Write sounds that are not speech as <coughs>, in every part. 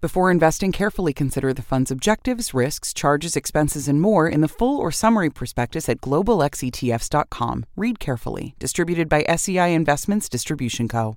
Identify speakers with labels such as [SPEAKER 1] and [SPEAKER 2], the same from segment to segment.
[SPEAKER 1] Before investing, carefully consider the fund's objectives, risks, charges, expenses, and more in the full or summary prospectus at globalxetfs.com. Read carefully. Distributed by SEI Investments Distribution Co.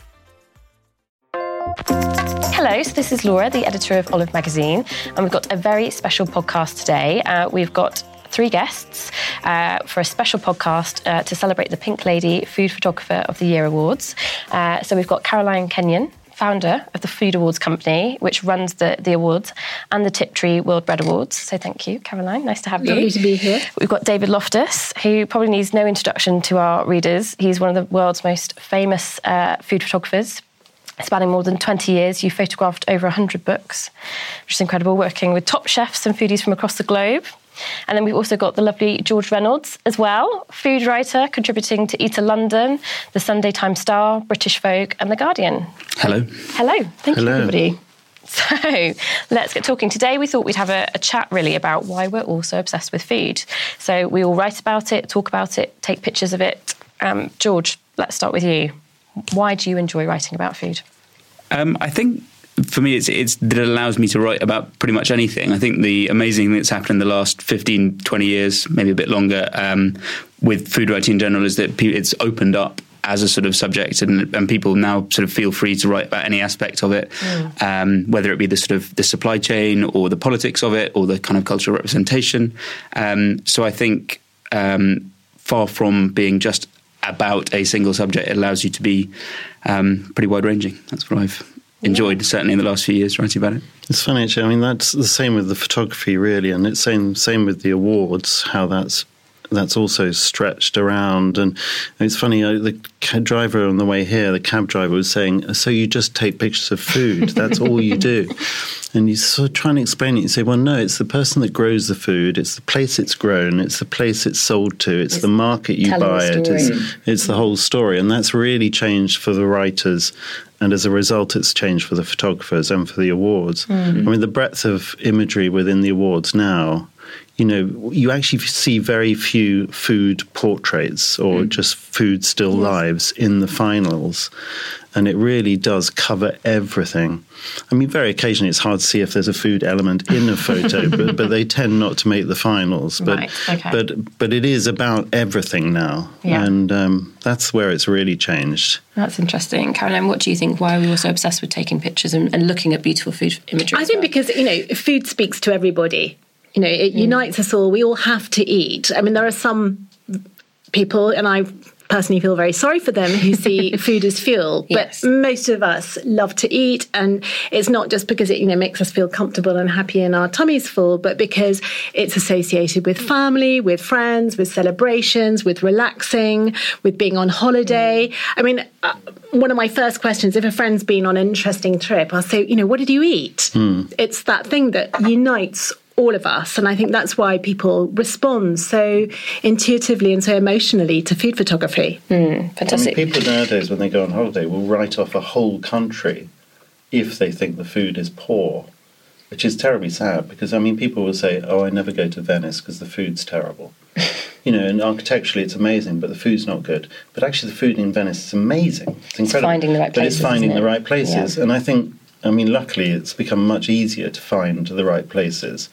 [SPEAKER 2] Hello, so this is Laura, the editor of Olive Magazine, and we've got a very special podcast today. Uh, we've got three guests uh, for a special podcast uh, to celebrate the Pink Lady Food Photographer of the Year Awards. Uh, so we've got Caroline Kenyon, founder of the Food Awards Company, which runs the, the awards, and the Tiptree World Bread Awards. So thank you, Caroline. Nice to have
[SPEAKER 3] Lovely
[SPEAKER 2] you.
[SPEAKER 3] to be here.
[SPEAKER 2] We've got David Loftus, who probably needs no introduction to our readers. He's one of the world's most famous uh, food photographers. Spanning more than 20 years, you photographed over 100 books, which is incredible, working with top chefs and foodies from across the globe. And then we've also got the lovely George Reynolds as well, food writer, contributing to Eater London, the Sunday Times Star, British Vogue, and The Guardian.
[SPEAKER 4] Hello.
[SPEAKER 2] Hello. Thank
[SPEAKER 4] Hello.
[SPEAKER 2] you, everybody. So let's get talking. Today, we thought we'd have a, a chat really about why we're all so obsessed with food. So we all write about it, talk about it, take pictures of it. Um, George, let's start with you. Why do you enjoy writing about food?
[SPEAKER 4] Um, I think for me, it's, it's that it allows me to write about pretty much anything. I think the amazing thing that's happened in the last 15, 20 years, maybe a bit longer, um, with food writing in general is that it's opened up as a sort of subject and, and people now sort of feel free to write about any aspect of it, um, whether it be the sort of the supply chain or the politics of it or the kind of cultural representation. Um, so I think um, far from being just about a single subject, it allows you to be um, pretty wide ranging. That's what I've enjoyed, certainly in the last few years, writing about it.
[SPEAKER 5] It's funny, actually. I mean, that's the same with the photography, really, and it's same same with the awards. How that's that's also stretched around, and it's funny. Uh, the cab driver on the way here, the cab driver was saying, "So you just take pictures of food? That's all you do?" <laughs> And you sort of try and explain it. You say, "Well, no, it's the person that grows the food. It's the place it's grown. It's the place it's sold to. It's, the market you buy it. It's, it's the whole story, and that's really changed for the writers." And as a result, it's changed for the photographers and for the awards. I mean, the breadth of imagery within the awards now, you know, you actually see very few food portraits or just food still lives in the finals. And it really does cover everything. I mean, very occasionally it's hard to see if there's a food element in a photo, <laughs> but, but they tend not to make the finals. But,
[SPEAKER 2] Right, okay.
[SPEAKER 5] but, but it is about everything now.
[SPEAKER 2] Yeah.
[SPEAKER 5] And um, that's where it's really changed.
[SPEAKER 2] That's interesting. Caroline, what do you think? Why are we all so obsessed with taking pictures and, and looking at beautiful food imagery?
[SPEAKER 3] I think
[SPEAKER 2] well?
[SPEAKER 3] because you know food speaks to everybody. You know, it mm. unites us all. We all have to eat. I mean, there are some people, and I personally feel very sorry for them who see <laughs> food as fuel.
[SPEAKER 2] Yes.
[SPEAKER 3] But most of us love to eat, and it's not just because it you know makes us feel comfortable and happy and our tummies full, but because it's associated with family, with friends, with celebrations, with relaxing, with being on holiday. Mm. I mean. Uh, one of my first questions, if a friend's been on an interesting trip, I'll say, you know, what did you eat? Hmm. It's that thing that unites all of us. And I think that's why people respond so intuitively and so emotionally to food photography.
[SPEAKER 5] Hmm, I mean, people nowadays, when they go on holiday, will write off a whole country if they think the food is poor, which is terribly sad because, I mean, people will say, Oh, I never go to Venice because the food's terrible. <laughs> you know, and architecturally it's amazing, but the food's not good. But actually, the food in Venice is amazing. It's incredible.
[SPEAKER 2] It's finding the right
[SPEAKER 5] But it's
[SPEAKER 2] places,
[SPEAKER 5] finding
[SPEAKER 2] isn't
[SPEAKER 5] the right places. And I think, I mean, luckily it's become much easier to find the right places.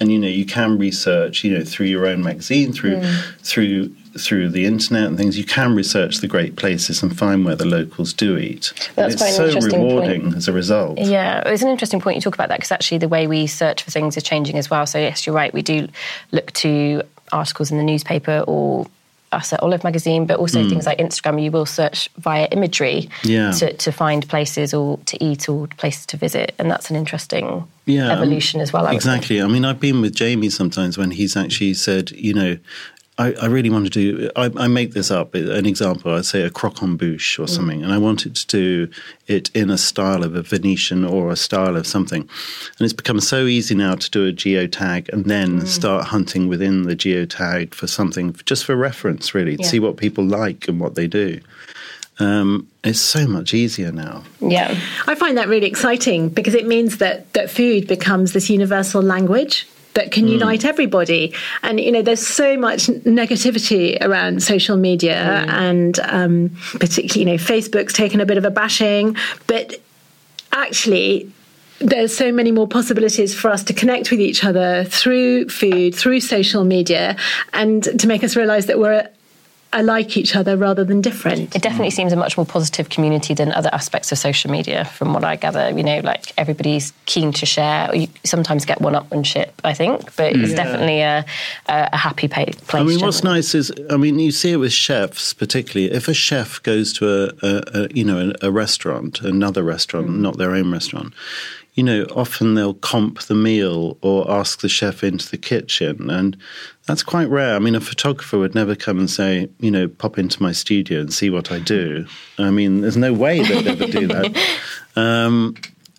[SPEAKER 5] And you know, you can research, you know, through your own magazine, through
[SPEAKER 2] Mm.
[SPEAKER 5] through through the internet and things. You can research the great places and find where the locals do eat.
[SPEAKER 2] That's
[SPEAKER 5] and it's so
[SPEAKER 2] interesting point.
[SPEAKER 5] rewarding as a result.
[SPEAKER 2] Yeah, it's an interesting point you talk about that because actually the way we search for things is changing as well. So yes, you're right. We do look to articles in the newspaper or us at Olive Magazine, but also things like Instagram. You will search via imagery
[SPEAKER 5] Yeah.
[SPEAKER 2] to, to find places or to eat or places to visit, and that's an interesting
[SPEAKER 5] yeah, um,
[SPEAKER 2] evolution as well. I.
[SPEAKER 5] Exactly. I mean, I've been with Jamie sometimes when he's actually said, you know, I, I really want to do. I, I make this up. Uh, an example, I'd say a croquembouche or mm. something, and I wanted to do it in a style of a Venetian or a style of something. And it's become so easy now to do a geotag and then mm. start hunting within the geotag for something, just for reference, really, to
[SPEAKER 2] Yeah.
[SPEAKER 5] see what people like and what they do. Um, it's so much easier now.
[SPEAKER 2] Yeah,
[SPEAKER 3] I find that really exciting because it means that, that food becomes this universal language that can unite everybody. And, you know, there's so much negativity around social media and um, particularly, you know, Facebook's taken a bit of a bashing, but actually, there's so many more possibilities for us to connect with each other through food, through social media, and to make us realize that we're alike each other rather than different.
[SPEAKER 2] it definitely seems a much more positive community than other aspects of social media, from what I gather. You know, like everybody's keen to share. You sometimes get one-upmanship, I think, but it's mm. definitely a, a, a happy place.
[SPEAKER 5] I mean, what's
[SPEAKER 2] generally.
[SPEAKER 5] nice is, I mean, you see it with chefs, particularly. If a chef goes to a, a, a you know, a, a restaurant, another restaurant, mm. not their own restaurant, you know, often they'll comp the meal or ask the chef into the kitchen, and that's quite rare. I mean, a photographer would never come and say, you know, pop into my studio and see what I do. I mean, there's no way they'd ever do that. <laughs> Um,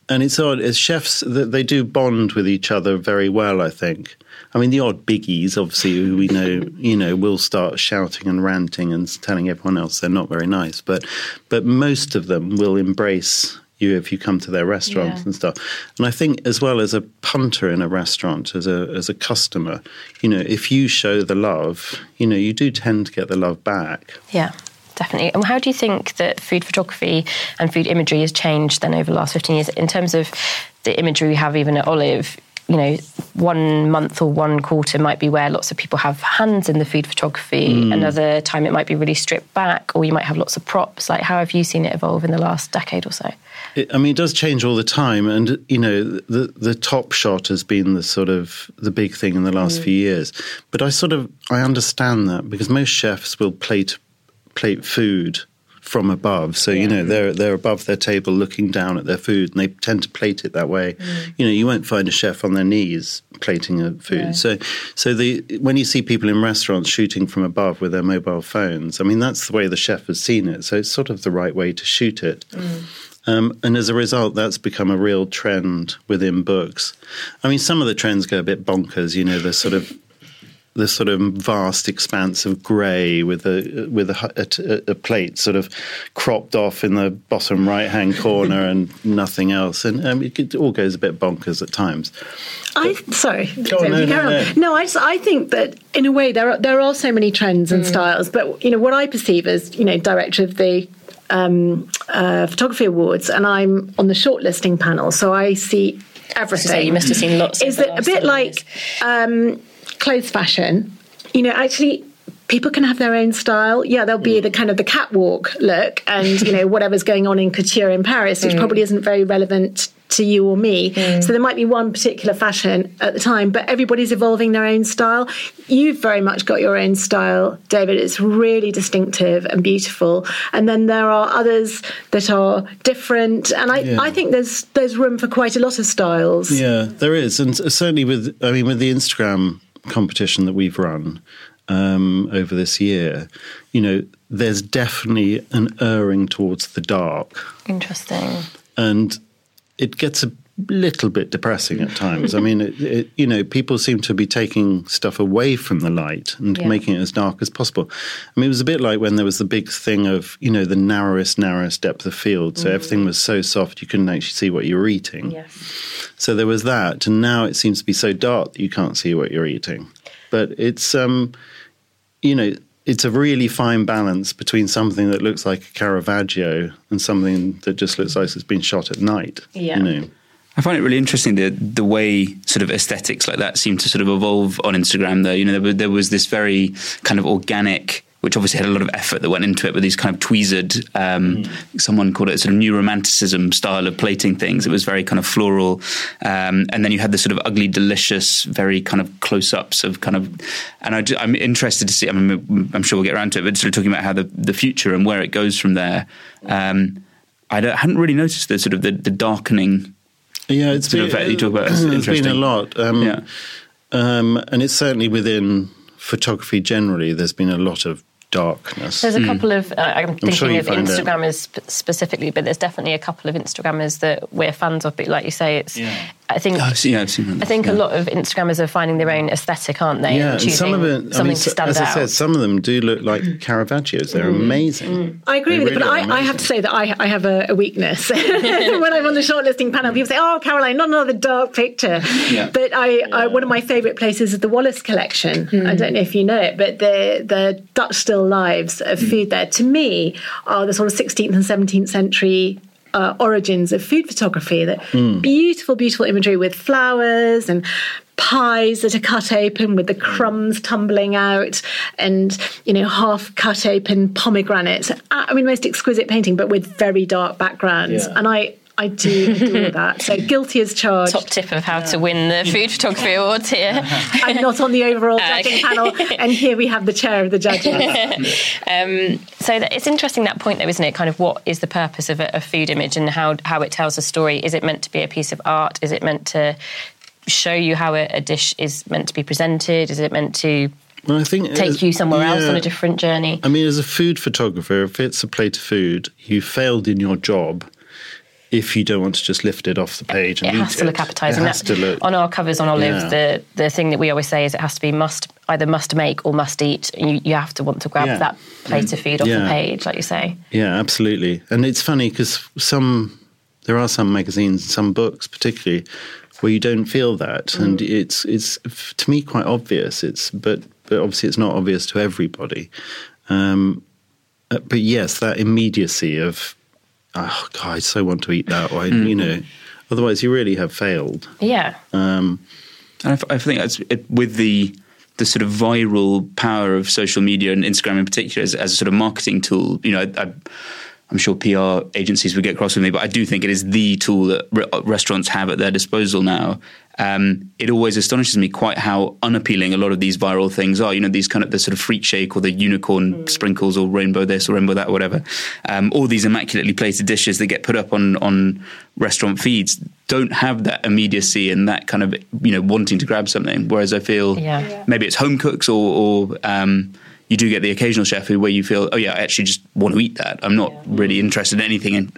[SPEAKER 5] and it's odd as chefs that they do bond with each other very well. I think. I mean, the odd biggies, obviously, who we know, you know, will start shouting and ranting and telling everyone else they're not very nice. But, but most of them will embrace you if you come to their restaurants
[SPEAKER 2] Yeah.
[SPEAKER 5] and stuff. And I think, as well as a punter in a restaurant, as a as a customer, you know, if you show the love, you know, you do tend to get the love back.
[SPEAKER 2] Yeah, definitely. And how do you think that food photography and food imagery has changed then over the last 15 years in terms of the imagery we have even at Olive? You know, one month or one quarter might be where lots of people have hands in the food photography. Mm. Another time it might be really stripped back, or you might have lots of props. Like, how have you seen it evolve in the last decade or so?
[SPEAKER 5] It, I mean, it does change all the time, and you know, the the top shot has been the sort of the big thing in the last mm. few years. But I sort of I understand that because most chefs will plate plate food from above. So you know they're they're above their table looking down at their food, and they tend to plate it that way. Mm. You know, you won't find a chef on their knees plating a food. So so the when you see people in restaurants shooting from above with their mobile phones, I mean that's the way the chef has seen it. So it's sort of the right way to shoot it. Mm. Um, and as a result, that's become a real trend within books. I mean, some of the trends go a bit bonkers. You know, the sort of the sort of vast expanse of grey with a with a, a, a plate sort of cropped off in the bottom right hand corner and nothing else, and um, it, it all goes a bit bonkers at times.
[SPEAKER 3] I sorry.
[SPEAKER 5] Go on, no, no, no.
[SPEAKER 3] No, I just I think that in a way there are there are so many trends and styles, but you know what I perceive as you know director of the um, uh, photography awards, and I'm on the shortlisting panel, so I see everything.
[SPEAKER 2] So you must have seen lots.
[SPEAKER 3] Is it a bit like um, clothes fashion? You know, actually. People can have their own style. Yeah, there'll be the kind of the catwalk look, and you know whatever's going on in couture in Paris, which probably isn't very relevant to you or me.
[SPEAKER 2] Mm.
[SPEAKER 3] So there might be one particular fashion at the time, but everybody's evolving their own style. You've very much got your own style, David. It's really distinctive and beautiful. And then there are others that are different. And I,
[SPEAKER 5] Yeah.
[SPEAKER 3] I think there's there's room for quite a lot of styles.
[SPEAKER 5] Yeah, there is, and certainly with I mean with the Instagram competition that we've run um, over this year, you know, there's definitely an erring towards the dark,
[SPEAKER 2] Interesting.
[SPEAKER 5] and it gets a little bit depressing at times. I mean, it, it, you know, people seem to be taking stuff away from the light and
[SPEAKER 2] Yeah.
[SPEAKER 5] making it as dark as possible. I mean, it was a bit like when there was the big thing of you know the narrowest, narrowest depth of field, so everything was so soft you couldn't actually see what you were eating.
[SPEAKER 2] Yes.
[SPEAKER 5] So there was that, and now it seems to be so dark that you can't see what you're eating. But it's, um, you know, it's a really fine balance between something that looks like a Caravaggio and something that just looks like it's been shot at night.
[SPEAKER 2] Yeah.
[SPEAKER 5] You know.
[SPEAKER 4] I find it really interesting the the way sort of aesthetics like that seem to sort of evolve on Instagram. Though you know there, there was this very kind of organic, which obviously had a lot of effort that went into it, with these kind of tweezered. Um, Someone called it sort of new romanticism style of plating things. It was very kind of floral, um, and then you had the sort of ugly, delicious, very kind of close ups of kind of. And I, am interested to see. I mean, I'm sure we'll get around to it, but sort of talking about how the the future and where it goes from there. Um, I don't- hadn't really noticed the sort of the, the darkening
[SPEAKER 5] Yeah, it's
[SPEAKER 4] Sort of
[SPEAKER 5] been,
[SPEAKER 4] fact you talk about <clears throat> is
[SPEAKER 5] it's been a lot. Um,
[SPEAKER 4] Yeah.
[SPEAKER 5] um, and it's certainly within photography generally, there's been a lot of darkness.
[SPEAKER 2] There's a couple of, uh, I'm thinking
[SPEAKER 5] sure
[SPEAKER 2] of
[SPEAKER 5] find it.
[SPEAKER 2] Instagrammers sp- specifically, but there's definitely a couple of Instagrammers that we're fans of. But like you say, it's, I think,
[SPEAKER 4] Oh, I've seen, yeah, I've seen them.
[SPEAKER 2] I think
[SPEAKER 4] yeah.
[SPEAKER 2] a lot of Instagrammers are finding their own aesthetic, aren't they?
[SPEAKER 5] yeah,
[SPEAKER 2] and
[SPEAKER 5] and some of
[SPEAKER 2] choosing
[SPEAKER 5] it, I mean,
[SPEAKER 2] to stand
[SPEAKER 5] as
[SPEAKER 2] out.
[SPEAKER 5] I said, some of them do look like Caravaggios. They're mm. Mm. amazing. Mm.
[SPEAKER 3] I agree
[SPEAKER 5] They
[SPEAKER 3] with it, but I, I have to say that I, I have a, a weakness. <laughs> when I'm on the shortlisting panel, people say, "Oh, Caroline, not another dark picture."
[SPEAKER 4] Yeah.
[SPEAKER 3] But I, I, one of my favourite places is the Wallace Collection. Hmm. I don't know if you know it, but the the Dutch still lives of hmm. food there, to me, are the sort of 16th and 17th century. Uh, origins of food photography that beautiful beautiful imagery with flowers and pies that are cut open with the crumbs tumbling out and you know half cut open pomegranates i mean most exquisite painting but with very dark backgrounds. And i i do adore <laughs> that so guilty as charged
[SPEAKER 2] Top tip of how to win the food photography awards here. <laughs>
[SPEAKER 3] i'm not on the overall judging <laughs> panel and here we have the chair of the judges
[SPEAKER 2] Um, so that, it's interesting that point, though, isn't it? Kind of what is the purpose of a, a food image and how how it tells a story? Is it meant to be a piece of art? Is it meant to show you how a, a dish is meant to be presented? Is it meant to
[SPEAKER 5] Well, I think
[SPEAKER 2] take
[SPEAKER 5] as-
[SPEAKER 2] you somewhere else on a different journey?
[SPEAKER 5] I mean, as a food photographer, if it's a plate of food, you failed in your job if you don't want to just lift it off the page and
[SPEAKER 2] It has to look appetising.
[SPEAKER 5] It has to look.
[SPEAKER 2] on our covers on Olive,
[SPEAKER 5] Yeah.
[SPEAKER 2] the the thing that we always say is it has to be must either must make or must eat. And you, you have to want to grab
[SPEAKER 5] Yeah.
[SPEAKER 2] that plate of food off the page, like you say.
[SPEAKER 5] Yeah, absolutely. And it's funny because some there are some magazines, some books, particularly, where you don't feel that, and it's it's to me quite obvious. It's but but obviously it's not obvious to everybody. Um, uh, but yes, that immediacy of oh god, I so want to eat that, or you know, otherwise you really have failed.
[SPEAKER 2] Yeah.
[SPEAKER 5] Um,
[SPEAKER 4] And I, f- I think that's it, with the the sort of viral power of social media and Instagram in particular as, as a sort of marketing tool. You know, I, I, I'm sure PR agencies would get cross with me, but I do think it is the tool that re- restaurants have at their disposal now. Um, it always astonishes me quite how unappealing a lot of these viral things are. You know, these kind of the sort of freak shake or the unicorn sprinkles or rainbow this or rainbow that or whatever. Um, all these immaculately plated dishes that get put up on on restaurant feeds don't have that immediacy and that kind of you know wanting to grab something. Whereas I feel
[SPEAKER 2] Yeah. Yeah.
[SPEAKER 4] maybe it's home cooks or, or um, you do get the occasional chef who where you feel oh yeah I actually just want to eat that. I'm not really interested in anything in,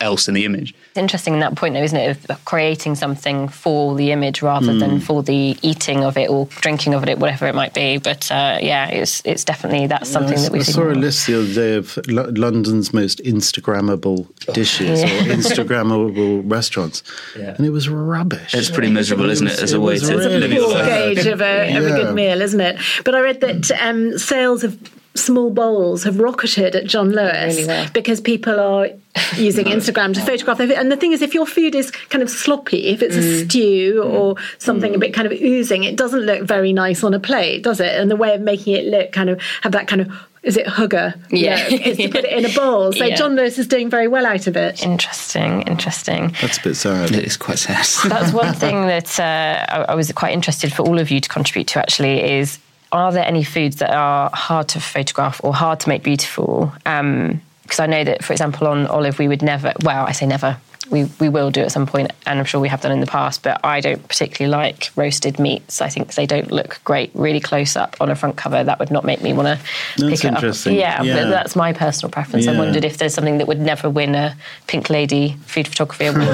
[SPEAKER 4] else in the image.
[SPEAKER 2] It's interesting in that point, though, isn't it, of creating something for the image rather
[SPEAKER 5] Hmm.
[SPEAKER 2] than for the eating of it or drinking of it, whatever it might be. But uh, yeah, it's it's definitely that's something
[SPEAKER 5] I,
[SPEAKER 2] that we've seen.
[SPEAKER 5] saw a list the other day of Lo- London's most Instagrammable dishes <laughs>
[SPEAKER 2] Yeah.
[SPEAKER 5] or Instagrammable restaurants,
[SPEAKER 4] Yeah.
[SPEAKER 5] and it was rubbish.
[SPEAKER 4] It's pretty miserable, isn't it, as a way to
[SPEAKER 5] really
[SPEAKER 4] live your
[SPEAKER 3] full
[SPEAKER 4] life?
[SPEAKER 3] gauge of a, of a good meal, isn't it? But I read that um, sales of small bowls have rocketed at John Lewis
[SPEAKER 2] Really well.
[SPEAKER 3] because people are using <laughs> Instagram to photograph their food. And the thing is, if your food is kind of sloppy, if it's a mm. stew mm. or something a mm. bit kind of oozing, it doesn't look very nice on a plate, does it? And the way of making it look kind of have that kind of is it hygge?
[SPEAKER 2] Yeah.
[SPEAKER 3] look, is to put it in a bowl. So <laughs>
[SPEAKER 2] Yeah.
[SPEAKER 3] John Lewis is doing very well out of it.
[SPEAKER 2] Interesting, interesting.
[SPEAKER 5] That's a bit sad.
[SPEAKER 4] It is quite sad.
[SPEAKER 2] That's one <laughs> thing that uh, I, I was quite interested for all of you to contribute to. Actually, is are there any foods that are hard to photograph or hard to make beautiful? Um, because I know that, for example, on olive, we would never. Well, I say never. We, we will do at some point, and I'm sure we have done in the past. But I don't particularly like roasted meats. I think they don't look great really close up on a front cover. That would not make me want to pick it up. Yeah,
[SPEAKER 5] Yeah.
[SPEAKER 2] but that's my personal preference. I wondered if there's something that would never win a Pink Lady Food Photography <laughs> Award.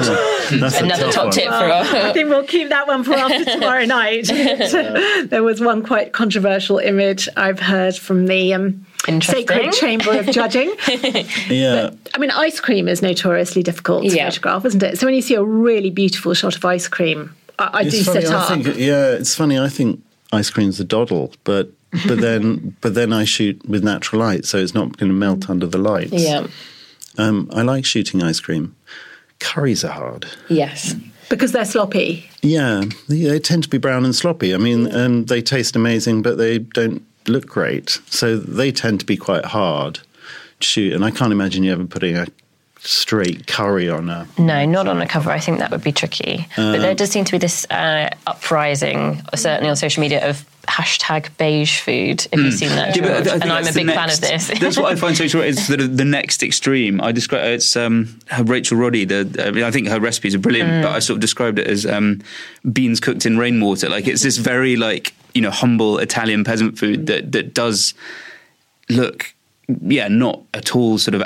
[SPEAKER 5] That's
[SPEAKER 2] Another top
[SPEAKER 5] one.
[SPEAKER 2] tip for our,
[SPEAKER 3] I think we'll keep that one for after <laughs> tomorrow night. <laughs> there was one quite controversial image I've heard from the um,
[SPEAKER 2] Interesting.
[SPEAKER 3] Sacred Chamber of Judging. <laughs>
[SPEAKER 5] Yeah.
[SPEAKER 3] I mean, ice cream is notoriously difficult to
[SPEAKER 2] Yeah.
[SPEAKER 3] photograph, isn't it? So when you see a really beautiful shot of ice cream, I, I do
[SPEAKER 5] It's funny,
[SPEAKER 3] sit
[SPEAKER 5] I
[SPEAKER 3] up.
[SPEAKER 5] think, yeah, it's funny. I think ice cream's a doddle, but but <laughs> then but then I shoot with natural light, so it's not going to melt under the lights.
[SPEAKER 2] yeah.
[SPEAKER 5] Um, I like shooting ice cream. Curries are hard.
[SPEAKER 2] Yes.
[SPEAKER 3] because they're sloppy.
[SPEAKER 5] Yeah, they, they tend to be brown and sloppy. I mean, um, they taste amazing, but they don't look great. So they tend to be quite hard to shoot. And I can't imagine you ever putting a straight curry on a.
[SPEAKER 2] No, not on a cover. I think that would be tricky. but there does seem to be this uh, uprising, certainly on social media, of hashtag beige food. If you've seen that,
[SPEAKER 4] Yeah, but I
[SPEAKER 2] and I'm a
[SPEAKER 4] that's the
[SPEAKER 2] big fan of this.
[SPEAKER 4] that's what I find so short. It's <laughs> sort of the next extreme. I describe it's um, her Rachel Roddy. The I, mean, I think her recipes are brilliant,
[SPEAKER 2] Mm.
[SPEAKER 4] but I sort of described it as um, beans cooked in rainwater. Like it's this very like you know humble Italian peasant food that that does look yeah not at all sort of.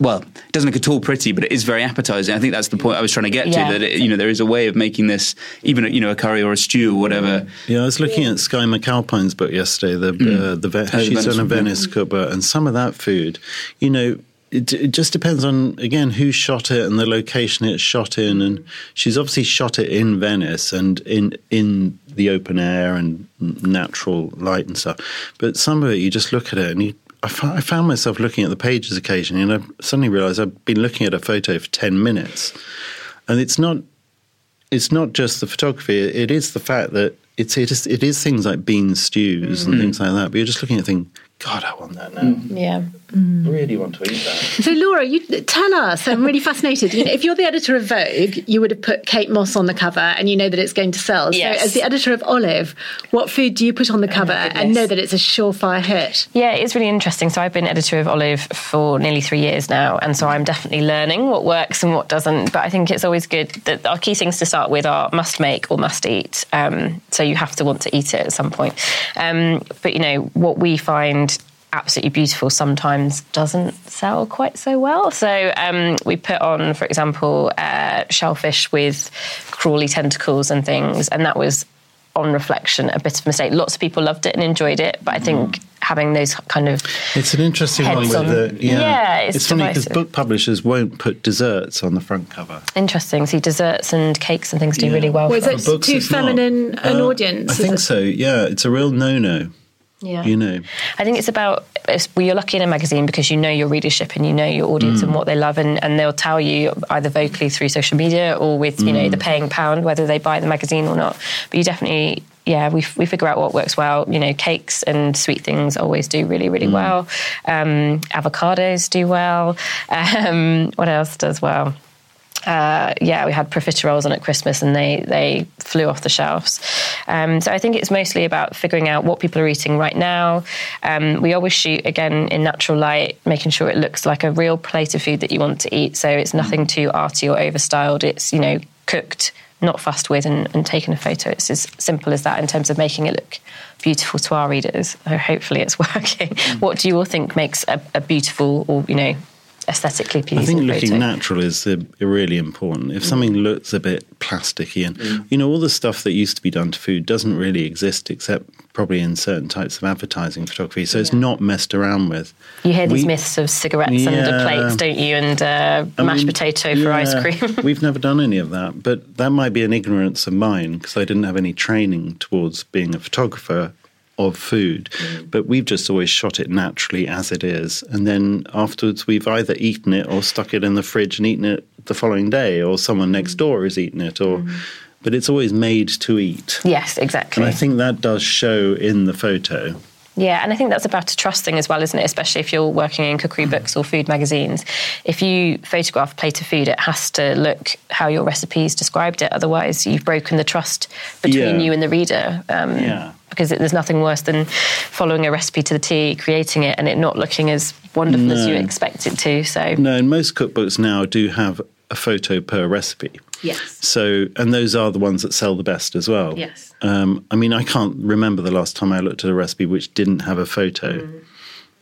[SPEAKER 4] Well, it doesn't look at all pretty, but it is very appetizing. I think that's the point I was trying to get
[SPEAKER 2] Yeah.
[SPEAKER 4] to. That it, you know there is a way of making this, even you know a curry or a stew or whatever.
[SPEAKER 5] Yeah, I was looking at Skye McAlpine's book yesterday. The uh, the ve-
[SPEAKER 4] Oh, the
[SPEAKER 5] she's
[SPEAKER 4] Venice
[SPEAKER 5] done a. Venice cookbook, and some of that food, you know. It, it just depends on again who shot it and the location it's shot in, and she's obviously shot it in Venice and in in the open air and natural light and stuff. But some of it, you just look at it and you. I found myself looking at the pages occasionally, and I suddenly realised I've been looking at a photo for ten minutes, and it's not it's not just the photography. It is the fact that it's it is, it is things like bean stews and mm. things like that. But you're just looking at thinking, God, I want that now. Mm.
[SPEAKER 2] yeah. Mm.
[SPEAKER 5] I really want to eat that.
[SPEAKER 3] So, Laura, you tell us. I'm really fascinated. You know, if you're the editor of Vogue, you would have put Kate Moss on the cover, and you know that it's going to sell.
[SPEAKER 2] Yes.
[SPEAKER 3] So, as the editor of Olive, what food do you put on the oh cover and know that it's a surefire hit?
[SPEAKER 2] Yeah, it's really interesting. So I've been editor of Olive for nearly three years now, and so I'm definitely learning what works and what doesn't. But I think it's always good that our key things to start with are must make or must eat. Um, so you have to want to eat it at some point. Um, but you know what we find absolutely beautiful sometimes doesn't sell quite so well. So um, we put on, for example, uh, shellfish with crawly tentacles and things, and that was on reflection a bit of a mistake. Lots of people loved it and enjoyed it, but I think having those kind of
[SPEAKER 5] It's an interesting one
[SPEAKER 2] Heads
[SPEAKER 5] with
[SPEAKER 2] on-
[SPEAKER 5] the yeah.
[SPEAKER 2] Yeah, it's
[SPEAKER 5] funny because book publishers won't put desserts on the front cover.
[SPEAKER 2] interesting. See, desserts and cakes and things do
[SPEAKER 5] Yeah.
[SPEAKER 2] really well.
[SPEAKER 3] Was
[SPEAKER 2] for
[SPEAKER 3] it.
[SPEAKER 5] Books,
[SPEAKER 3] too
[SPEAKER 5] it's not.
[SPEAKER 3] feminine an
[SPEAKER 5] Uh,
[SPEAKER 3] audience?
[SPEAKER 5] I think
[SPEAKER 3] it-
[SPEAKER 5] so. Yeah, it's a real no-no.
[SPEAKER 2] Yeah.
[SPEAKER 5] You know,
[SPEAKER 2] I think it's about it's, well, you're lucky in a magazine because you know your readership and you know your audience and what they love, and, and they'll tell you either vocally through social media or with you know the paying pound whether they buy the magazine or not. But you definitely. Yeah, we, we figure out what works well. You know, cakes and sweet things always do really, really well. Um, avocados do well. <laughs> Um, what else does well? Uh, yeah, we had profiteroles on at Christmas and they, they flew off the shelves. Um, so I think it's mostly about figuring out what people are eating right now. Um, we always shoot again in natural light, making sure it looks like a real plate of food that you want to eat. So it's nothing too arty or overstyled. It's, you know, cooked, not fussed with, and, and taken a photo. It's as simple as that in terms of making it look beautiful to our readers. So hopefully it's <laughs> working. What do you all think makes a, a beautiful or, you know, aesthetically pleasing.
[SPEAKER 5] I think looking
[SPEAKER 2] photo?
[SPEAKER 5] natural is uh, really important. If something looks a bit plasticky, and you know all the stuff that used to be done to food doesn't really exist except probably in certain types of advertising photography. So it's not messed around with.
[SPEAKER 2] You hear these
[SPEAKER 5] We-
[SPEAKER 2] myths of cigarettes under plates, don't you? And uh, mashed
[SPEAKER 5] mean,
[SPEAKER 2] potato for ice cream. <laughs>
[SPEAKER 5] we've never done any of that, but that might be an ignorance of mine because I didn't have any training towards being a photographer of food.
[SPEAKER 2] Mm.
[SPEAKER 5] But we've just always shot it naturally as it is, and then afterwards we've either eaten it or stuck it in the fridge and eaten it the following day, or someone next
[SPEAKER 2] Mm.
[SPEAKER 5] door has eaten it, or. But it's always made to eat.
[SPEAKER 2] yes, exactly.
[SPEAKER 5] And I think that does show in the photo.
[SPEAKER 2] Yeah, and I think that's about a trust thing as well, isn't it? Especially if you're working in cookery books or food magazines. If you photograph a plate of food, it has to look how your recipes described it. Otherwise, you've broken the trust between
[SPEAKER 5] Yeah.
[SPEAKER 2] you and the reader. Um,
[SPEAKER 5] Yeah.
[SPEAKER 2] Because it, there's nothing worse than following a recipe to the T, creating it, and it not looking as wonderful as you expect it to. So,
[SPEAKER 5] No, and most cookbooks now do have a photo per recipe.
[SPEAKER 3] Yes.
[SPEAKER 5] So, and those are the ones that sell the best as well.
[SPEAKER 3] Yes.
[SPEAKER 5] Um, I mean, I can't remember the last time I looked at a recipe which didn't have a photo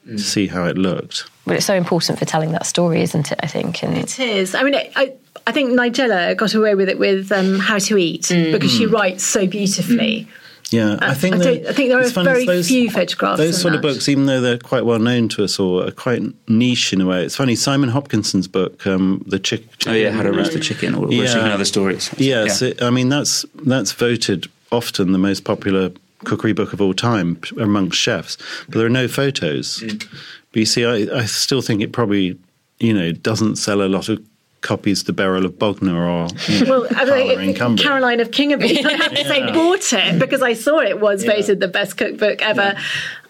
[SPEAKER 3] Mm.
[SPEAKER 5] to see how it looked.
[SPEAKER 2] but it's so important for telling that story, isn't it? I think. And
[SPEAKER 3] It is. I mean, I, I, I think Nigella got away with it with um, How to Eat because she writes so beautifully.
[SPEAKER 5] Yeah, I think
[SPEAKER 3] I,
[SPEAKER 5] that-
[SPEAKER 3] I think there are
[SPEAKER 5] funny,
[SPEAKER 3] very
[SPEAKER 5] those-
[SPEAKER 3] few photographs.
[SPEAKER 5] Those
[SPEAKER 3] in
[SPEAKER 5] sort of books, even though they're quite well known to us or are quite niche in a way, it's funny. Simon Hopkinson's book, um, the chick.
[SPEAKER 4] Oh yeah, how to roast the chicken or roasting
[SPEAKER 5] Yeah.
[SPEAKER 4] other stories.
[SPEAKER 5] Yes,
[SPEAKER 4] Yeah.
[SPEAKER 5] it, I mean that's that's voted often the most popular cookery book of all time amongst chefs, but there are no photos. But you see, I, I still think it probably you know doesn't sell a lot of copies the Beryl of Bognor or you know,
[SPEAKER 3] Well, I mean,
[SPEAKER 5] Cumbria.
[SPEAKER 3] Caroline of Kingerby, I have to say, bought it because I saw it was voted the best cookbook ever,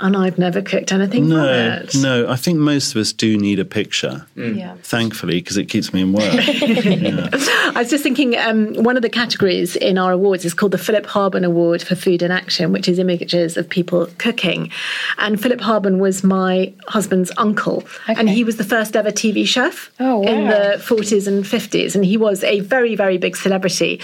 [SPEAKER 3] and I've never cooked anything
[SPEAKER 5] No,
[SPEAKER 3] from it.
[SPEAKER 5] no. I think most of us do need a picture.
[SPEAKER 3] Yeah.
[SPEAKER 5] Thankfully, because it keeps me in work. <laughs>
[SPEAKER 3] I was just thinking, um, one of the categories in our awards is called the Philip Harben Award for Food in Action, which is images of people cooking. And Philip Harben was my husband's uncle, and he was the first ever TV chef
[SPEAKER 2] Oh,
[SPEAKER 3] in
[SPEAKER 2] the
[SPEAKER 3] the 40s and 50s. And he was a very, very big celebrity.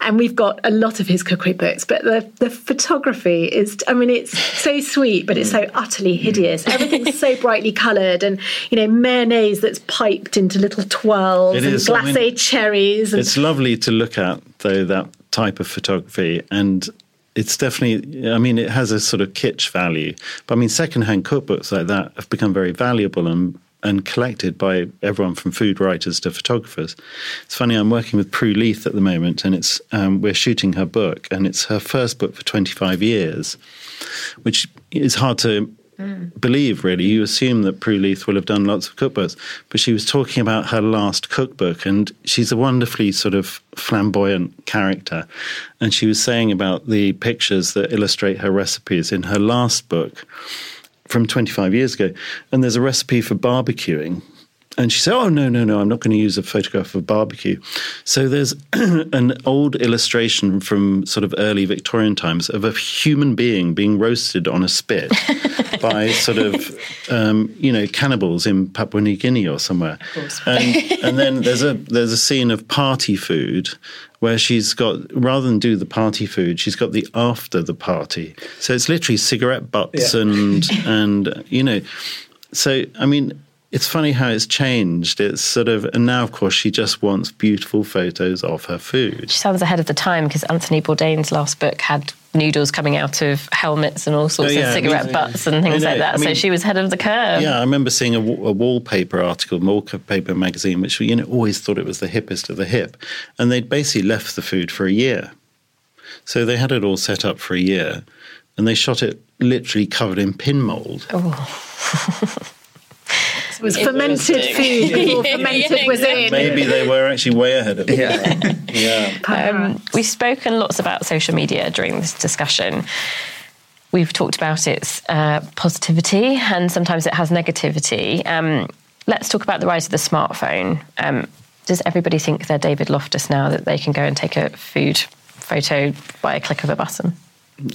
[SPEAKER 3] And we've got a lot of his cookery books, but the, the photography is, I mean, it's so sweet, but it's so utterly hideous. Everything's so brightly coloured, and, you know, mayonnaise that's piped into little twirls
[SPEAKER 5] It
[SPEAKER 3] and
[SPEAKER 5] is, I
[SPEAKER 3] glacé
[SPEAKER 5] mean,
[SPEAKER 3] cherries. And
[SPEAKER 5] it's lovely to look at, though, that type of photography. And it's definitely, I mean, it has a sort of kitsch value. But I mean, secondhand cookbooks like that have become very valuable and and collected by everyone from food writers to photographers. It's funny, I'm working with Prue Leith at the moment, and it's um, we're shooting her book, and it's her first book for 25 years, which is hard to believe, really. You assume that Prue Leith will have done lots of cookbooks, but she was talking about her last cookbook, and she's a wonderfully sort of flamboyant character. And she was saying about the pictures that illustrate her recipes in her last book from 25 years ago. And there's a recipe for barbecuing. And she said, Oh, no, no, no, I'm not going to use a photograph of barbecue. So there's <clears throat> an old illustration from sort of early Victorian times of a human being being roasted on a spit <laughs> by sort of, <laughs> um, you know, cannibals in Papua New Guinea or somewhere. And, <laughs> and then there's a, there's a scene of party food where she's got, rather than do the party food, she's got the after the party. So it's literally cigarette butts and, <laughs> and, you know, so, I mean, it's funny how it's changed. It's sort of, and now, of course, she just wants beautiful photos of her food.
[SPEAKER 2] She sounds ahead of the time because Anthony Bourdain's last book had noodles coming out of helmets and all sorts
[SPEAKER 5] Oh, yeah,
[SPEAKER 2] of
[SPEAKER 5] I
[SPEAKER 2] cigarette
[SPEAKER 5] mean,
[SPEAKER 2] butts and things
[SPEAKER 5] know,
[SPEAKER 2] like that.
[SPEAKER 5] I
[SPEAKER 2] so she was ahead of the curve.
[SPEAKER 5] Yeah, I remember seeing a, a wallpaper article, in wallpaper magazine, which you know always thought it was the hippest of the hip, and they'd basically left the food for a year. So they had it all set up for a year, and they shot it literally covered in pin mold.
[SPEAKER 3] it oh. <laughs> was fermented food before <laughs> fermented was in.
[SPEAKER 5] Maybe they were actually way ahead of it.
[SPEAKER 4] Yeah. <laughs>
[SPEAKER 5] yeah.
[SPEAKER 2] Um, we've spoken lots about social media during this discussion. We've talked about its uh, positivity and sometimes it has negativity. Um, let's talk about the rise of the smartphone. Um, does everybody think they're David Loftus now that they can go and take a food photo by a click of a button?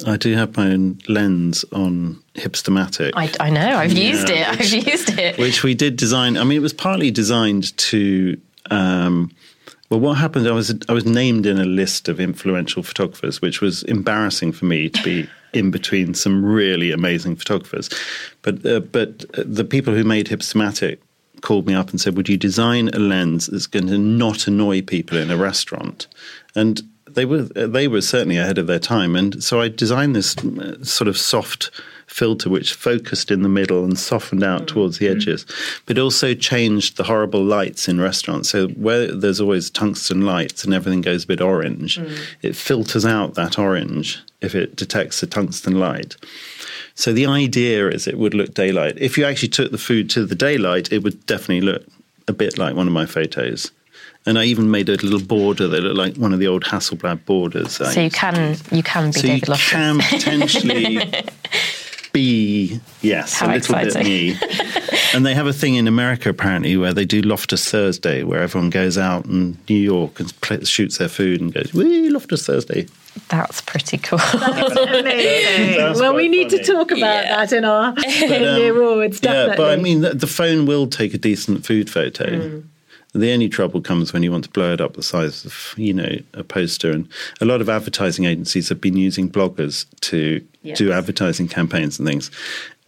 [SPEAKER 5] I do have my own lens on Hipstamatic.
[SPEAKER 2] I, I know, I've used it,
[SPEAKER 5] which-
[SPEAKER 2] I've used it.
[SPEAKER 5] which we did design. I mean, it was partly designed to. Um, well, what happened? I was I was named in a list of influential photographers, which was embarrassing for me to be <laughs> in between some really amazing photographers. But uh, but uh, the people who made Hipstamatic called me up and said, "Would you design a lens that's going to not annoy people in a restaurant?" And they were they were certainly ahead of their time, and so I designed this uh, sort of soft filter which focused in the middle and softened out mm-hmm. towards the mm-hmm. edges, but also changed the horrible lights in restaurants. So where there's always tungsten lights and everything goes a bit orange, mm. it filters out that orange if it detects a tungsten light. So the idea is it would look daylight. If you actually took the food to the daylight, it would definitely look a bit like one of my photos. And I even made a little border that looked like one of the old Hasselblad borders. Eh?
[SPEAKER 2] so you can you can be
[SPEAKER 5] so you
[SPEAKER 2] David Loftus.
[SPEAKER 5] can potentially <laughs> be yes,
[SPEAKER 2] How
[SPEAKER 5] a little
[SPEAKER 2] exciting.
[SPEAKER 5] bit me. and they have a thing in America apparently where they do Loftus Thursday, where everyone goes out in New York and pl- shoots their food and goes, "Wee Loftus Thursday."
[SPEAKER 2] That's pretty cool.
[SPEAKER 3] Amazing.
[SPEAKER 5] That's
[SPEAKER 3] well, we
[SPEAKER 5] quite
[SPEAKER 3] need to talk about
[SPEAKER 2] Yeah.
[SPEAKER 3] that in our in the awards. Definitely.
[SPEAKER 5] Yeah, but I mean, the, the phone will take a decent food photo. Hmm. The only trouble comes when you want to blow it up the size of, you know, a poster. And a lot of advertising agencies have been using bloggers to do advertising campaigns and things.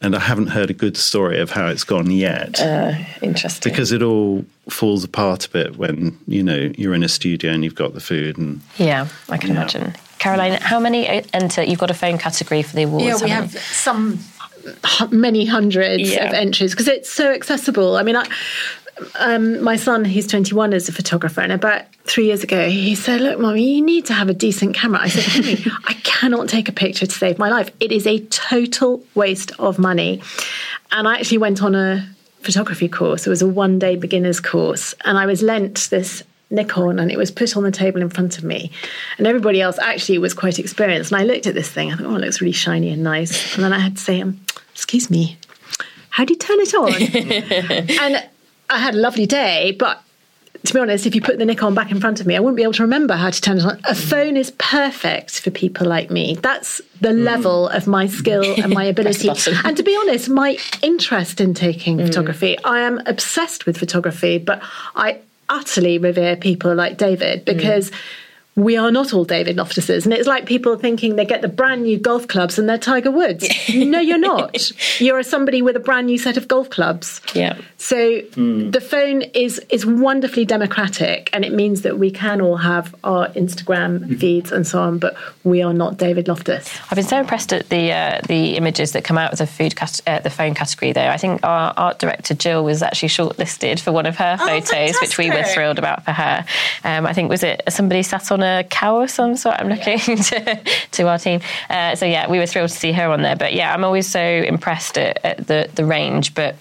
[SPEAKER 5] And I haven't heard a good story of how it's gone yet.
[SPEAKER 2] Uh, interesting.
[SPEAKER 5] because it all falls apart a bit when, you know, you're in a studio and you've got the food and
[SPEAKER 2] yeah, I can imagine. Caroline, how many uh, enter? You've got a phone category for the awards.
[SPEAKER 3] Yeah, we
[SPEAKER 2] haven't
[SPEAKER 3] have
[SPEAKER 2] you?
[SPEAKER 3] some many hundreds
[SPEAKER 2] Yeah.
[SPEAKER 3] of entries because it's so accessible. I mean, I, um, my son, he's 21, is a photographer, and about three years ago, he said, "Look, mommy, you need to have a decent camera." I said, "Henry, <laughs> I cannot take a picture to save my life. It is a total waste of money." And I actually went on a photography course. It was a one-day beginners course, and I was lent this Nikon and it was put on the table in front of me. And everybody else actually was quite experienced. And I looked at this thing, I thought, oh, it looks really shiny and nice. And then I had to say, um, excuse me, how do you turn it on? <laughs> and I had a lovely day, but to be honest, if you put the Nikon back in front of me, I wouldn't be able to remember how to turn it on. A phone is perfect for people like me. That's the level of my skill and my <laughs> ability. and to be honest, my interest in taking photography, I am obsessed with photography, but I utterly revere people like David because. We are not all David Loftuses. And it's like people thinking they get the brand new golf clubs and they're Tiger Woods. no, you're not. <laughs> You're somebody with a brand new set of golf clubs.
[SPEAKER 2] Yeah.
[SPEAKER 3] So the phone is is wonderfully democratic, and it means that we can all have our Instagram feeds and so on, but we are not David Loftus.
[SPEAKER 2] I've been so impressed at the uh, the images that come out of the food cat- uh, the phone category. Though I think our art director Jill was actually shortlisted for one of her photos, which we were thrilled about for her. Um, I think was it somebody sat on a cow or some sort. I'm looking <laughs> to, to our team. Uh, so yeah, we were thrilled to see her on there. But yeah, I'm always so impressed at, at the the range. But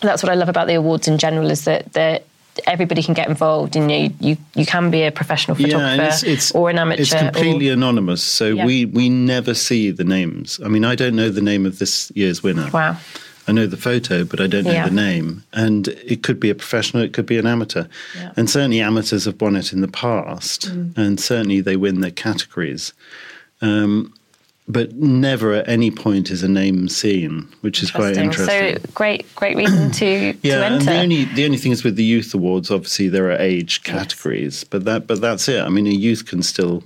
[SPEAKER 2] that's what I love about the awards in general is that that. Everybody can get involved, and you you, you can be a professional photographer
[SPEAKER 5] yeah, it's, it's
[SPEAKER 2] or an amateur.
[SPEAKER 5] It's completely
[SPEAKER 2] or,
[SPEAKER 5] anonymous, so
[SPEAKER 2] Yeah.
[SPEAKER 5] we we never see the names. I mean, I don't know the name of this year's winner.
[SPEAKER 2] wow.
[SPEAKER 5] I know the photo, but I don't know
[SPEAKER 2] Yeah.
[SPEAKER 5] the name. And it could be a professional, it could be an amateur.
[SPEAKER 2] Yeah.
[SPEAKER 5] And certainly amateurs have won it in the past,
[SPEAKER 2] Mm.
[SPEAKER 5] and certainly they win their categories. Um, but never at any point is a name seen, which is quite interesting.
[SPEAKER 2] So great, great reason to <clears throat> to
[SPEAKER 5] yeah, and
[SPEAKER 2] enter.
[SPEAKER 5] the only the only thing is with the youth awards. Obviously, there are age categories, but that but that's it. I mean, a youth can still,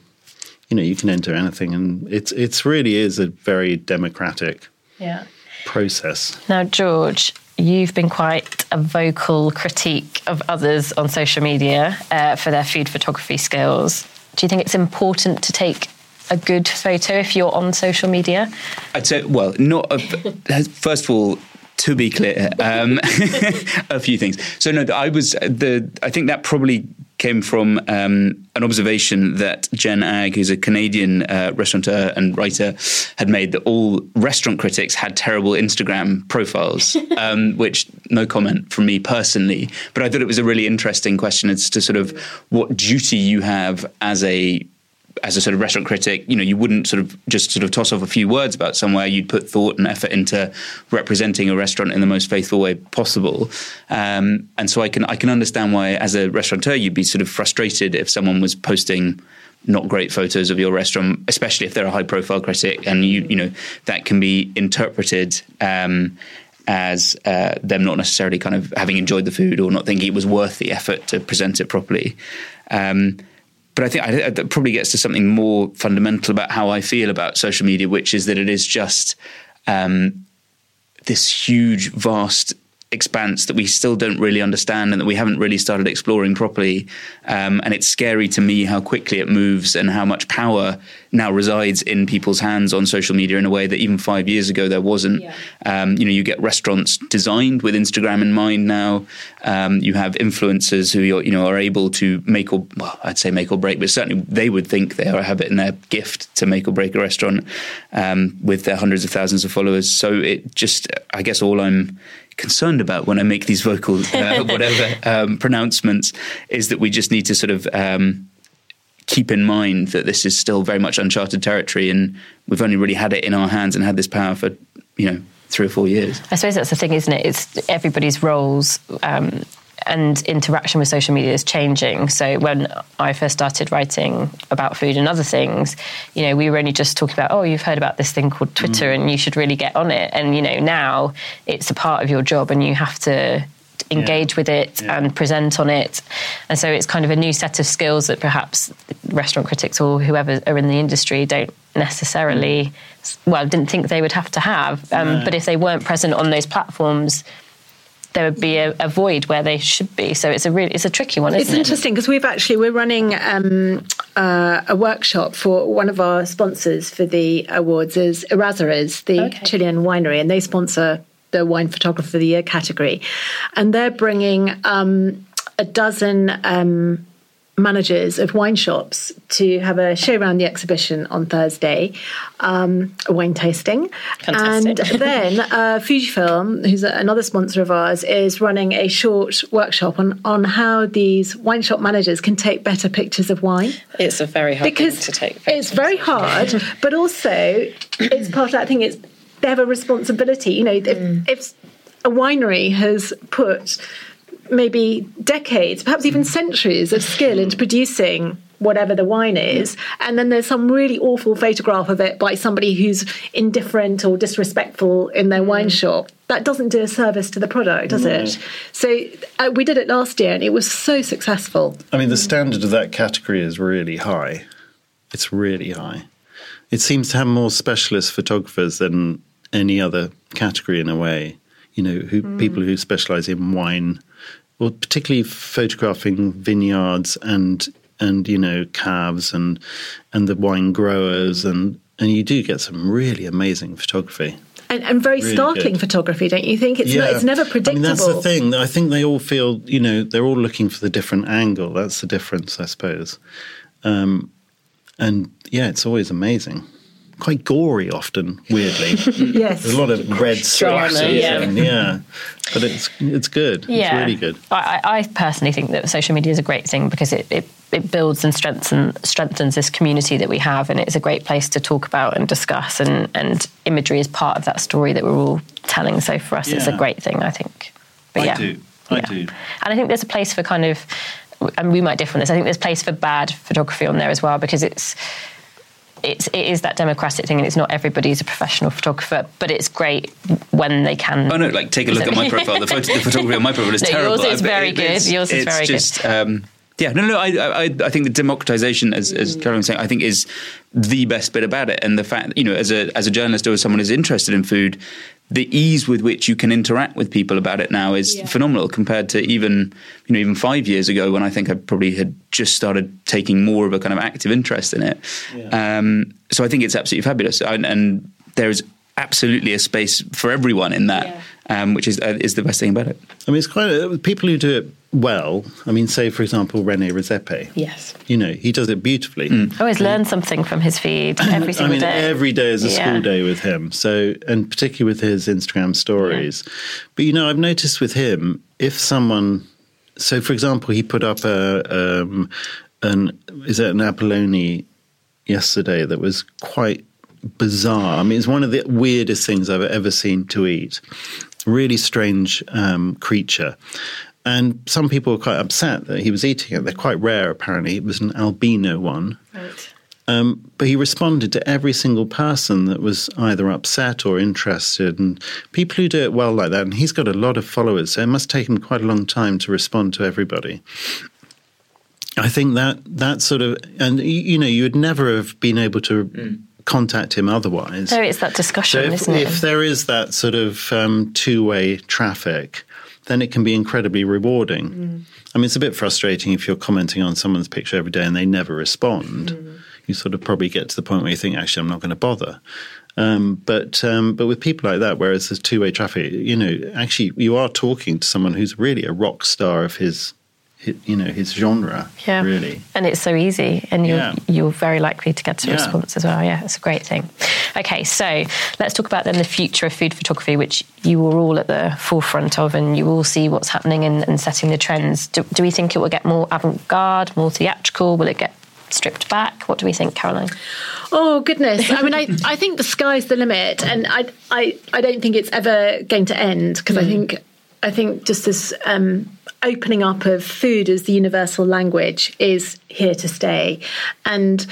[SPEAKER 5] you know, you can enter anything, and it's it's really is a very democratic
[SPEAKER 2] yeah.
[SPEAKER 5] Process.
[SPEAKER 2] Now, George, you've been quite a vocal critique of others on social media uh, for their food photography skills. Do you think it's important to take a good photo if you're on social media?
[SPEAKER 4] I'd say, well, not. A, first of all, to be clear, um, <laughs> a few things. So no, I was the. I think that probably came from um, an observation that Jen Agg, who's a Canadian uh, restaurateur and writer, had made that all restaurant critics had terrible Instagram profiles. <laughs> um, which no comment from me personally, but I thought it was a really interesting question as to sort of what duty you have as a as a sort of restaurant critic, you know, you wouldn't sort of just sort of toss off a few words about somewhere. You'd put thought and effort into representing a restaurant in the most faithful way possible. Um, and so I can I can understand why, as a restaurateur, you'd be sort of frustrated if someone was posting not great photos of your restaurant, especially if they're a high profile critic, and you you know that can be interpreted. Um, as uh, them not necessarily kind of having enjoyed the food or not thinking it was worth the effort to present it properly. Um, but I think I, that probably gets to something more fundamental about how I feel about social media, which is that it is just um, this huge, vast expanse that we still don't really understand and that we haven't really started exploring properly. Um, and it's scary to me how quickly it moves and how much power now resides in people's hands on social media in a way that even five years ago there wasn't. Um, you know, you get restaurants designed with Instagram in mind now. Um, you have influencers who you're, you know are able to make or well, I'd say make or break, but certainly they would think they have it in their gift to make or break a restaurant um, with their hundreds of thousands of followers. So it just, I guess, all I'm concerned about when I make these vocal uh, <laughs> whatever um, pronouncements is that we just need to sort of um, keep in mind that this is still very much uncharted territory, and we've only really had it in our hands and had this power for you know three or four years.
[SPEAKER 2] I suppose that's the thing, isn't it? It's everybody's roles. Um, and interaction with social media is changing. So when I first started writing about food and other things, you know, we were only just talking about, oh, you've heard about this thing called Twitter mm. and you should really get on it. And, you know, now it's a part of your job and you have to engage yeah. with it yeah. and present on it. And so it's kind of a new set of skills that perhaps restaurant critics or whoever are in the industry don't necessarily, well, didn't think they would have to have. Um, no. But if they weren't present on those platforms, there would be a, a, void where they should be. So it's a really it's a tricky one.
[SPEAKER 3] it's interesting because we've actually we're running um, uh, a workshop for one of our sponsors for the awards is Errázuriz, the okay. Chilean winery, and they sponsor the wine photographer of the year category, and they're bringing um, a dozen. Um, managers of wine shops to have a show around the exhibition on Thursday, um, a wine tasting.
[SPEAKER 2] Fantastic.
[SPEAKER 3] And then uh, Fujifilm, who's another sponsor of ours, is running a short workshop on, on how these wine shop managers can take better pictures of wine.
[SPEAKER 2] It's a very hard
[SPEAKER 3] because
[SPEAKER 2] to take
[SPEAKER 3] It's very hard, but also it's part of that thing. It's they have a responsibility. You know, if, mm. if a winery has put maybe decades, perhaps even centuries of skill into producing whatever the wine is, and then there's some really awful photograph of it by somebody who's indifferent or disrespectful in their wine mm. shop. That doesn't do a service to the product, does it? So uh, we did it last year, and it was so successful.
[SPEAKER 5] I mean, the standard of that category is really high. It's really high. It seems to have more specialist photographers than any other category in a way. You know, who mm. people who specialize in wine well, particularly photographing vineyards and and you know calves and and the wine growers and and you do get some really amazing photography.
[SPEAKER 3] And, and very really startling good. photography, don't you think? It's yeah. not, it's never predictable. I mean,
[SPEAKER 5] that's the thing. I think they all feel, you know, they're all looking for the different angle. That's the difference, I suppose. Um, and yeah, it's always amazing quite gory often, weirdly. <laughs>
[SPEAKER 3] yes.
[SPEAKER 5] There's a lot of red splatters. Yeah. And, yeah. But it's it's good. Yeah. It's really good.
[SPEAKER 2] I, I, personally think that social media is a great thing because it, it, it builds and strengthens strengthens this community that we have and it's a great place to talk about and discuss and, and imagery is part of that story that we're all telling. So for us yeah. it's a great thing, I think.
[SPEAKER 5] But
[SPEAKER 2] I
[SPEAKER 5] yeah. do. I
[SPEAKER 2] yeah.
[SPEAKER 5] do. And
[SPEAKER 2] I think there's a place for kind of and we might differ on this. I think there's place for bad photography on there as well because it's it's, it is that democratic thing, and it's not everybody's a professional photographer, but it's great when they can.
[SPEAKER 4] Oh no! Like take a look at my profile. The, photo, the <laughs> photography on my profile is
[SPEAKER 2] no,
[SPEAKER 4] terrible.
[SPEAKER 2] Yours is very it, good. Yours is very
[SPEAKER 4] just, good. Um, yeah, no, no. I, I, I think the democratization, as, as Caroline was saying, I think is the best bit about it, and the fact, you know, as a as a journalist or as someone who's interested in food, the ease with which you can interact with people about it now is yeah. phenomenal compared to even you know even five years ago when I think I probably had just started taking more of a kind of active interest in it. Yeah. Um, so I think it's absolutely fabulous, and, and there's absolutely a space for everyone in that, yeah. Um, which is uh, is the best thing about it.
[SPEAKER 5] I mean, it's quite uh, people who do it well. I mean, say for example, Rene Redzepi.
[SPEAKER 3] Yes,
[SPEAKER 5] you know he does it beautifully.
[SPEAKER 2] Mm. I always learn something from his feed <coughs> every single
[SPEAKER 5] I mean,
[SPEAKER 2] day.
[SPEAKER 5] every day is a yeah. school day with him. So, and particularly with his Instagram stories. Yeah. But you know, I've noticed with him, if someone, so for example, he put up a um, an is it an abalone yesterday that was quite bizarre. I mean, it's one of the weirdest things I've ever seen to eat. Really strange um, creature. And some people were quite upset that he was eating it. They're quite rare, apparently. It was an albino one.
[SPEAKER 3] Right.
[SPEAKER 5] Um, but he responded to every single person that was either upset or interested, and people who do it well like that. And he's got a lot of followers, so it must take him quite a long time to respond to everybody. I think that that sort of, and you know, you would never have been able to mm contact him otherwise.
[SPEAKER 2] So it's that discussion,
[SPEAKER 5] so if,
[SPEAKER 2] isn't
[SPEAKER 5] it? If there is that sort of um, two way traffic, then it can be incredibly rewarding. Mm. I mean, it's a bit frustrating if you're commenting on someone's picture every day and they never respond. Mm. You sort of probably get to the point where you think, actually, I'm not going to bother. Um, but um, but with people like that, whereas there's two way traffic, you know, actually you are talking to someone who's really a rock star of his you know his genre yeah. really
[SPEAKER 2] and it's so easy and you're yeah. you're very likely to get a yeah. response as well yeah it's a great thing okay so let's talk about then the future of food photography which you were all at the forefront of and you all see what's happening and, and setting the trends do, do we think it will get more avant-garde more theatrical will it get stripped back what do we think caroline
[SPEAKER 3] Oh goodness! I mean, I, I think the sky's the limit, and I I, I don't think it's ever going to end because I think I think just this um, opening up of food as the universal language is here to stay, and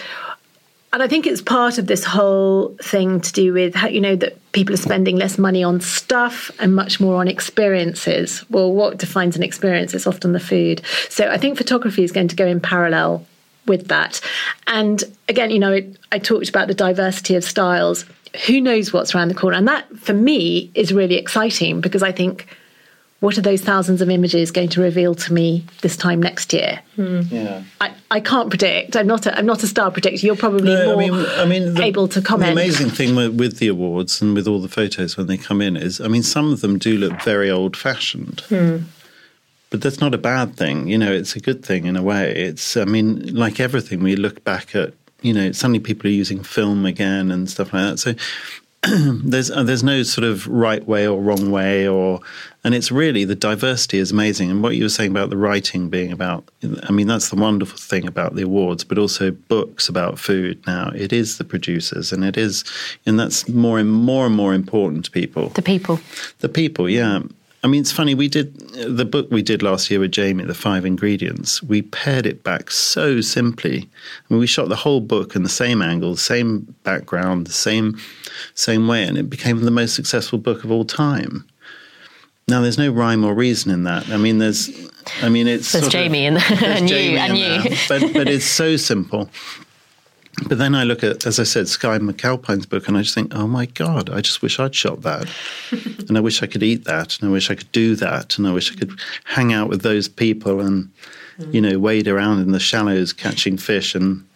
[SPEAKER 3] and I think it's part of this whole thing to do with how you know that people are spending less money on stuff and much more on experiences. Well, what defines an experience is often the food. So I think photography is going to go in parallel with that. And again, you know, it, I talked about the diversity of styles. Who knows what's around the corner? And that, for me, is really exciting because I think, what are those thousands of images going to reveal to me this time next year? Hmm.
[SPEAKER 5] Yeah.
[SPEAKER 3] I, I can't predict. I'm not a, I'm not a star predictor. You're probably
[SPEAKER 5] No,
[SPEAKER 3] more
[SPEAKER 5] I mean, I mean, the,
[SPEAKER 3] able to comment.
[SPEAKER 5] The amazing thing with, with the awards and with all the photos when they come in is, I mean, some of them do look very old fashioned. Hmm. But that's not a bad thing. You know, it's a good thing in a way. It's, I mean, like everything, we look back at, you know, suddenly people are using film again and stuff like that. So <clears throat> there's uh, there's no sort of right way or wrong way or and it's really the diversity is amazing and what you were saying about the writing being about I mean that's the wonderful thing about the awards but also books about food now it is the producers and it is and that's more and more and more important to people
[SPEAKER 2] The people.
[SPEAKER 5] the people, yeah. I mean, it's funny. We did the book we did last year with Jamie, the five ingredients. We pared it back so simply. I mean, we shot the whole book in the same angle, the same background, the same same way, and it became the most successful book of all time. Now, there's no rhyme or reason in that. I mean, there's, I mean, it's
[SPEAKER 2] There's
[SPEAKER 5] sort of-
[SPEAKER 2] Jamie and-
[SPEAKER 5] there's <laughs>
[SPEAKER 2] and you, and you.
[SPEAKER 5] but but it's <laughs> so simple. But then I look at, as I said, Skye McAlpine's book, and I just think, oh my God, I just wish I'd shot that. <laughs> and I wish I could eat that, and I wish I could do that, and I wish I could hang out with those people and, mm. you know, wade around in the shallows catching fish. And,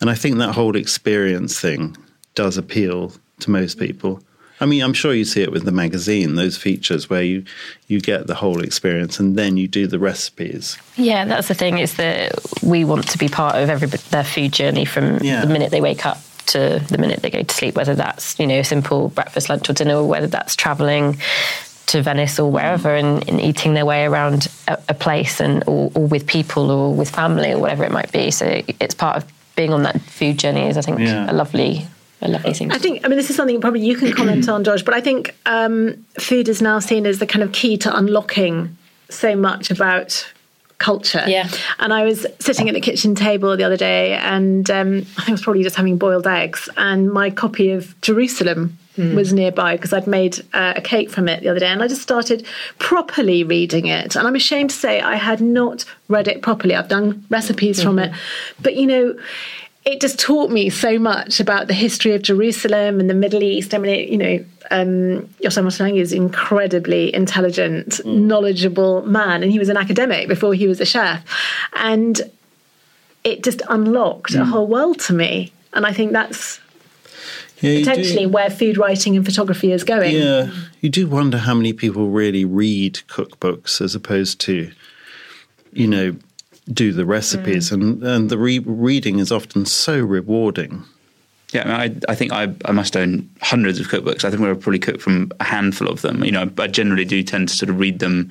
[SPEAKER 5] and I think that whole experience thing does appeal to most mm-hmm. people. I mean, I'm sure you see it with the magazine, those features where you, you get the whole experience and then you do the recipes.
[SPEAKER 2] Yeah, that's the thing. Is that we want to be part of every their food journey from
[SPEAKER 5] Yeah.
[SPEAKER 2] the minute they wake up to the minute they go to sleep. Whether that's you know a simple breakfast, lunch, or dinner, or whether that's traveling to Venice or wherever and, and eating their way around a, a place and or, or with people or with family or whatever it might be. So it's part of being on that food journey. Is I think
[SPEAKER 5] Yeah.
[SPEAKER 2] a lovely a lovely thing.
[SPEAKER 3] I think, I mean, this is something probably you can comment <clears throat> on, George, but I think um, food is now seen as the kind of key to unlocking so much about culture.
[SPEAKER 2] Yeah.
[SPEAKER 3] And I was sitting at the kitchen table the other day and um, I think I was probably just having boiled eggs and my copy of Jerusalem was nearby because I'd made uh, a cake from it the other day and I just started properly reading it. And I'm ashamed to say I had not read it properly. I've done recipes from it. But, you know, it just taught me so much about the history of Jerusalem and the Middle East. I mean, it, you know, um, Moslang is an incredibly intelligent, knowledgeable man, and he was an academic before he was a chef. And it just unlocked a whole world to me. And I think that's
[SPEAKER 5] Yeah, you do-
[SPEAKER 3] potentially where food writing and photography is going.
[SPEAKER 5] Yeah, you do wonder how many people really read cookbooks as opposed to, you know, do the recipes, mm. and and the re- reading is often so rewarding.
[SPEAKER 4] Yeah, I, mean, I, I think I, I must own hundreds of cookbooks. I think we'll probably cook from a handful of them. You know, I generally do tend to sort of read them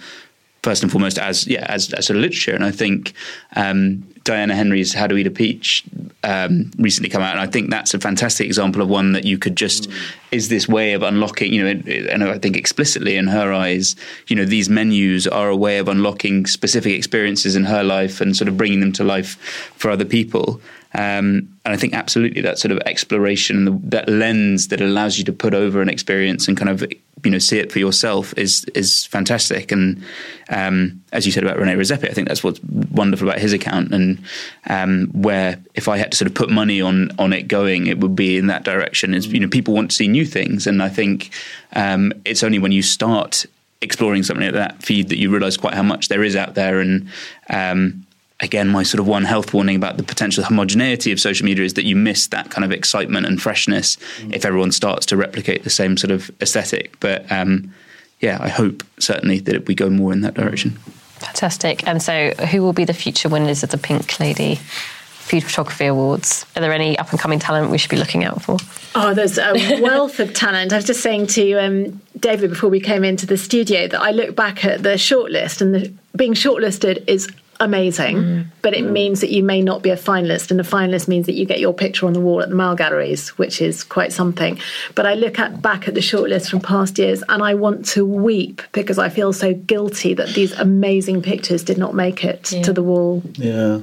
[SPEAKER 4] first and foremost as yeah as, as sort of literature. And I think um, Diana Henry's How to Eat a Peach um, recently come out, and I think that's a fantastic example of one that you could just is this way of unlocking. You know, and I think explicitly in her eyes, you know, these menus are a way of unlocking specific experiences in her life and sort of bringing them to life for other people. Um, and I think absolutely that sort of exploration and that lens that allows you to put over an experience and kind of you know see it for yourself is is fantastic. And um, as you said about Rene Redzepi, I think that's what's wonderful about his account and um, where if I had to sort of put money on on it going, it would be in that direction. Is you know people want to see new things, and I think um, it's only when you start exploring something like that feed that you realize quite how much there is out there and um, again, my sort of one health warning about the potential homogeneity of social media is that you miss that kind of excitement and freshness if everyone starts to replicate the same sort of aesthetic. But um, yeah, I hope certainly that we go more in that direction.
[SPEAKER 2] Fantastic. And so, who will be the future winners of the Pink Lady Food Photography Awards? Are there any up and coming talent we should be looking out for?
[SPEAKER 3] Oh, there's a <laughs> wealth of talent. I was just saying to um, David before we came into the studio that I look back at the shortlist, and the, being shortlisted is amazing, mm. but it means that you may not be a finalist, and a finalist means that you get your picture on the wall at the Mall galleries, which is quite something. But I look at back at the shortlist from past years, and I want to weep because I feel so guilty that these amazing pictures did not make it yeah. to the wall.
[SPEAKER 5] Yeah.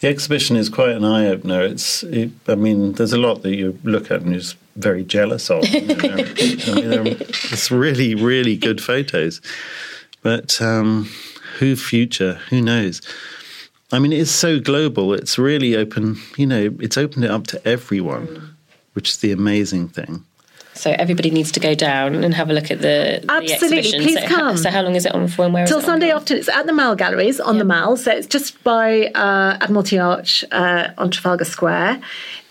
[SPEAKER 5] The exhibition is quite an eye opener. It's, it, I mean, there's a lot that you look at and you're just very jealous of. You know, <laughs> I mean, it's really, really good photos. But um, who future? Who knows? I mean, it's so global. It's really open. You know, it's opened it up to everyone, which is the amazing thing.
[SPEAKER 2] So everybody needs to go down and have a look at the,
[SPEAKER 3] Absolutely,
[SPEAKER 2] the
[SPEAKER 3] please
[SPEAKER 2] so,
[SPEAKER 3] come.
[SPEAKER 2] So how long is it on for and where?
[SPEAKER 3] Till Sunday afternoon. It's at the Mall Galleries on yeah. the Mall. So it's just by uh, Admiralty Arch uh, on Trafalgar Square.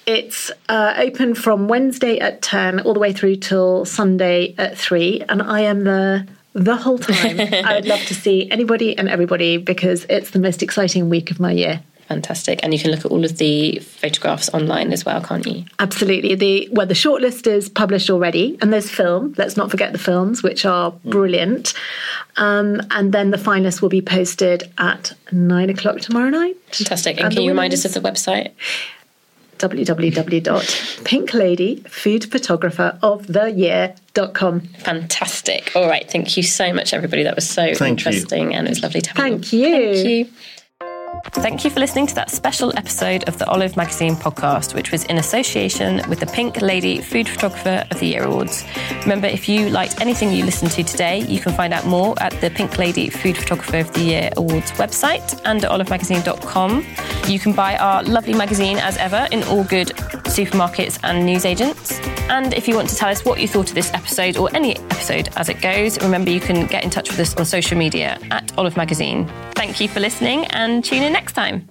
[SPEAKER 3] It's uh, open from Wednesday at 10 all the way through till Sunday at 3. And I am the the whole time. I would love to <laughs> see anybody and everybody because it's the most exciting week of my year.
[SPEAKER 2] Fantastic. And you can look at all of the photographs online as well, can't you?
[SPEAKER 3] Absolutely. The well the shortlist is published already and there's film. Let's not forget the films, which are mm. brilliant. Um, and then the finalists will be posted at nine o'clock tomorrow night.
[SPEAKER 2] Fantastic. And, and can you remind us of the website?
[SPEAKER 3] www.pinkladyfoodphotographeroftheyear.com.
[SPEAKER 2] Fantastic. All right. Thank you so much, everybody. That was so Thank interesting you. and it was lovely to have
[SPEAKER 3] Thank you.
[SPEAKER 2] Thank you. Thank you for listening to that special episode of the Olive Magazine podcast, which was in association with the Pink Lady Food Photographer of the Year Awards. Remember, if you liked anything you listened to today, you can find out more at the Pink Lady Food Photographer of the Year Awards website and at olivemagazine.com. You can buy our lovely magazine as ever in all good supermarkets and newsagents. And if you want to tell us what you thought of this episode or any episode as it goes, remember you can get in touch with us on social media at Olive Magazine. Thank you for listening and tune in next time.